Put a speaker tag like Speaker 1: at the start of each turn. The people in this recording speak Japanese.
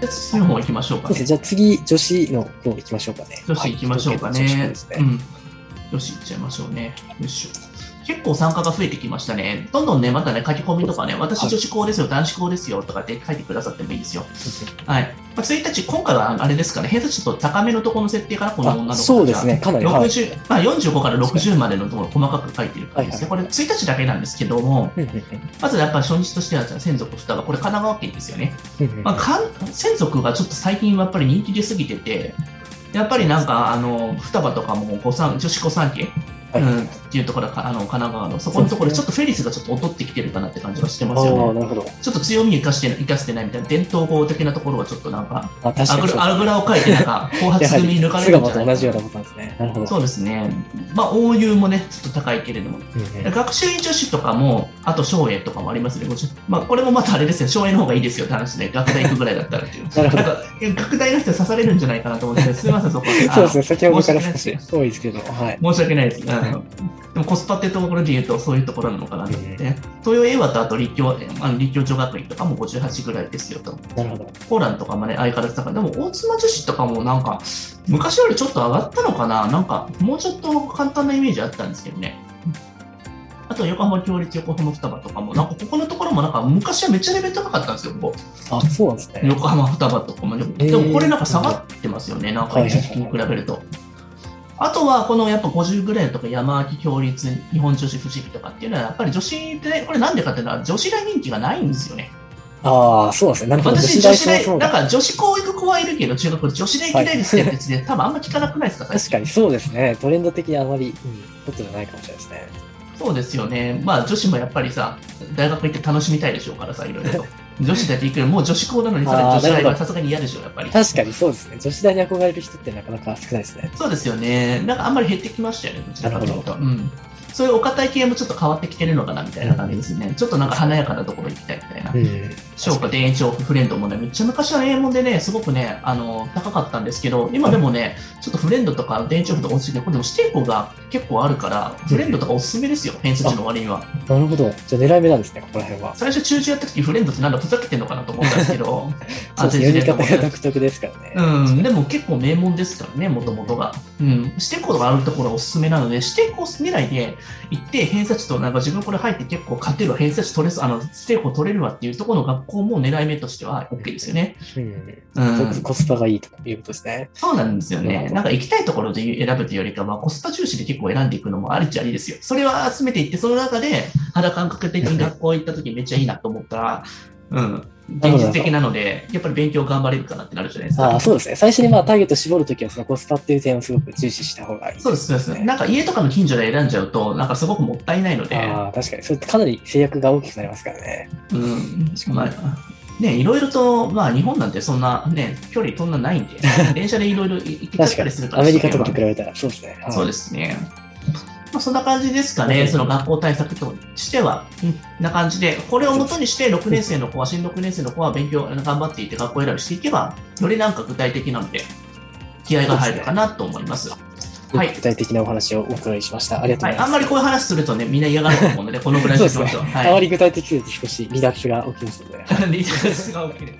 Speaker 1: じゃあ次の方行きましょうかね。
Speaker 2: じゃあ次、女子の方行きましょうかね。
Speaker 1: 女子行きましょうかね。
Speaker 2: はい女子ですね
Speaker 1: うん。女子行っちゃいましょうね。よいしょ。結構参加が増えてきましたね。どんどんね、またね、書き込みとかね、私女子校ですよ、男子校ですよとかって書いてくださってもいいですよ。はい。まあ、1日、今回はあれですかね、偏差値ちょっと高めのところの設定かな、この女の子
Speaker 2: あそうですね。かなり。はい。
Speaker 1: 60まあ、45から60までのところを細かく書いてる感じですね。これ1日だけなんですけども、まずやっぱり初日としては専属双葉、これ神奈川県ですよね。まあ、かん専属がちょっと最近はやっぱり人気出すぎてて、やっぱりなんか、あの、双葉とかも御三女子御三家、
Speaker 2: はい
Speaker 1: うん、っていうところか、あの、神奈川の、そこのところでちょっとフェリスがちょっと劣ってきてるかなって感じがしてますよね。
Speaker 2: なるほど。
Speaker 1: ちょっと強み生かして、生かしてないみたいな、伝統語的なところはちょっとなんか、
Speaker 2: あ、確か
Speaker 1: あぐらを書いて、なんか、後発
Speaker 2: やは
Speaker 1: 組
Speaker 2: り、
Speaker 1: 抜かれるんじゃないかな
Speaker 2: 同じようなことなんですね。なるほど。
Speaker 1: そうですね。まあ、応用もね、ちょっと高いけれども。
Speaker 2: うんうん
Speaker 1: 学習院女子とかも、あと省営とかもありますね。もちろんまあ、これもまたあれですよ。省営の方がいいですよって話で、学大行くぐらいだったらっていう。
Speaker 2: な
Speaker 1: え学大の人は刺されるんじゃないかなと思って、すみません、そこは。
Speaker 2: そうですね。先ほどから
Speaker 1: 申
Speaker 2: 少し
Speaker 1: し訳ない
Speaker 2: 多いですけど、はい。
Speaker 1: 申し訳ないです。うんでもコスパっていうところで言うと、そういうところなのかなと思って。東洋英和とあと立教、あの立教女学院とかも58ぐらいですよと。
Speaker 2: なるほど。
Speaker 1: コーランとかもね、相変わらず高い。でも、大妻女子とかもなんか、昔よりちょっと上がったのかな？なんか、もうちょっと簡単なイメージあったんですけどね。あと、横浜共立横浜双葉とかも、なんかここのところもなんか昔はめっちゃレベル高かったんですよ、ここ
Speaker 2: あ、そうなんですね。
Speaker 1: 横浜双葉とかも。でも
Speaker 2: えー
Speaker 1: でもこれなんか下がってますよね、なんか一時期に比べると。あとは、このやっぱ50ぐらいのとか山脇共立日本女子不思議とかっていうのは、やっぱり女子で、これなんでかっていうのは、女子大人気がないんですよね。
Speaker 2: ああ、そうですね。なるほど。
Speaker 1: 私、女子大、なんか女子校行く子はいるけど、中学校、女子大嫌いですってやつで、多分あんま聞かなくないですか、
Speaker 2: 確かにそうですね。トレンド的にあまり、うん、ことじゃないかもしれないですね。
Speaker 1: そうですよね。まあ女子もやっぱりさ、大学行って楽しみたいでしょうからさ、いろいろと。女子大って行くけど、もう女子校なのにさらに女子大はさすがに嫌でしょう、やっぱり。
Speaker 2: 確かにそうですね。女子大に憧れる人ってなかなか少ないですね。
Speaker 1: そうですよね。なんかあんまり減ってきましたよね、どちらかというと。
Speaker 2: な
Speaker 1: うん。そういうお堅い系もちょっと変わってきてるのかなみたいな感じですね。ちょっとなんか華やかなところ行きたいみたいな。
Speaker 2: うん。
Speaker 1: 消化田園調布フレンドもね、めっちゃ昔は英文でね、すごくね、あの、高かったんですけど、今でもね、ちょっとフレンドとか田園調布とか落ちてて、これでも指定校が結構あるから、フレンドとかおすすめですよ、偏差値の割には。
Speaker 2: なるほど。じゃあ狙い目なんですね、ここら辺は。
Speaker 1: 最初中中やった時フレンドってなんだふざけてんのかなと思ったんですけど、
Speaker 2: そうですね。読み方が独特ですからね。
Speaker 1: うん、でも結構名門ですからね、もともとが。うん、指定校があるところがおすすめなので、指定校狙いで行って、偏差値と、なんか自分これ入って結構勝てるわ、偏差値取れす、あの、指定校取れるわっていうところの学校も狙い目としては OK ですよね。
Speaker 2: うん。
Speaker 1: うん、
Speaker 2: コスパがいいということですね。
Speaker 1: そうなんですよね。なんか行きたいところで選ぶというよりかは、コスパ重視で結構選んでいくのもありっちゃありですよ。それは集めていって、その中で肌感覚的に学校行った時めっちゃいいなと思ったら、うん、現実的なので、やっぱり勉強頑張れるかなってなるじゃないですか。
Speaker 2: ああ、そうですね。最初にまあターゲット絞るときはそのコスパっていう点をすごく重視した方がいい、
Speaker 1: そうです、そうです。なんか家とかの近所で選んじゃうと、なんかすごくもったいないので、
Speaker 2: ああ、確かに。それってかなり制約が大きくなりますからね。
Speaker 1: うん、まあ、ね、いろいろと、まあ日本なんてそんなね、距離そんなないんで、電車でいろいろ行っ
Speaker 2: 確かに
Speaker 1: たりする。から、
Speaker 2: アメリカとかと比べたら、そうですね。はい
Speaker 1: そうですね。まあ、そんな感じですかね、
Speaker 2: うん
Speaker 1: その学校対策としては。うん、な感じで、これをもとにして6年生の子は、新6年生の子は勉強頑張っていって学校選びしていけば、よりなんか具体的なので、気合が入るかなと思います。はい
Speaker 2: 具体的なお話をお伺いしました。ありがとう
Speaker 1: はい、
Speaker 2: ございます。
Speaker 1: あんまりこういう話するとね、みんな嫌がると思うので、このぐらいにしましょう。
Speaker 2: そうね。
Speaker 1: はい
Speaker 2: あまり具体的で少し離脱が起きますので。
Speaker 1: リラックスが起きる。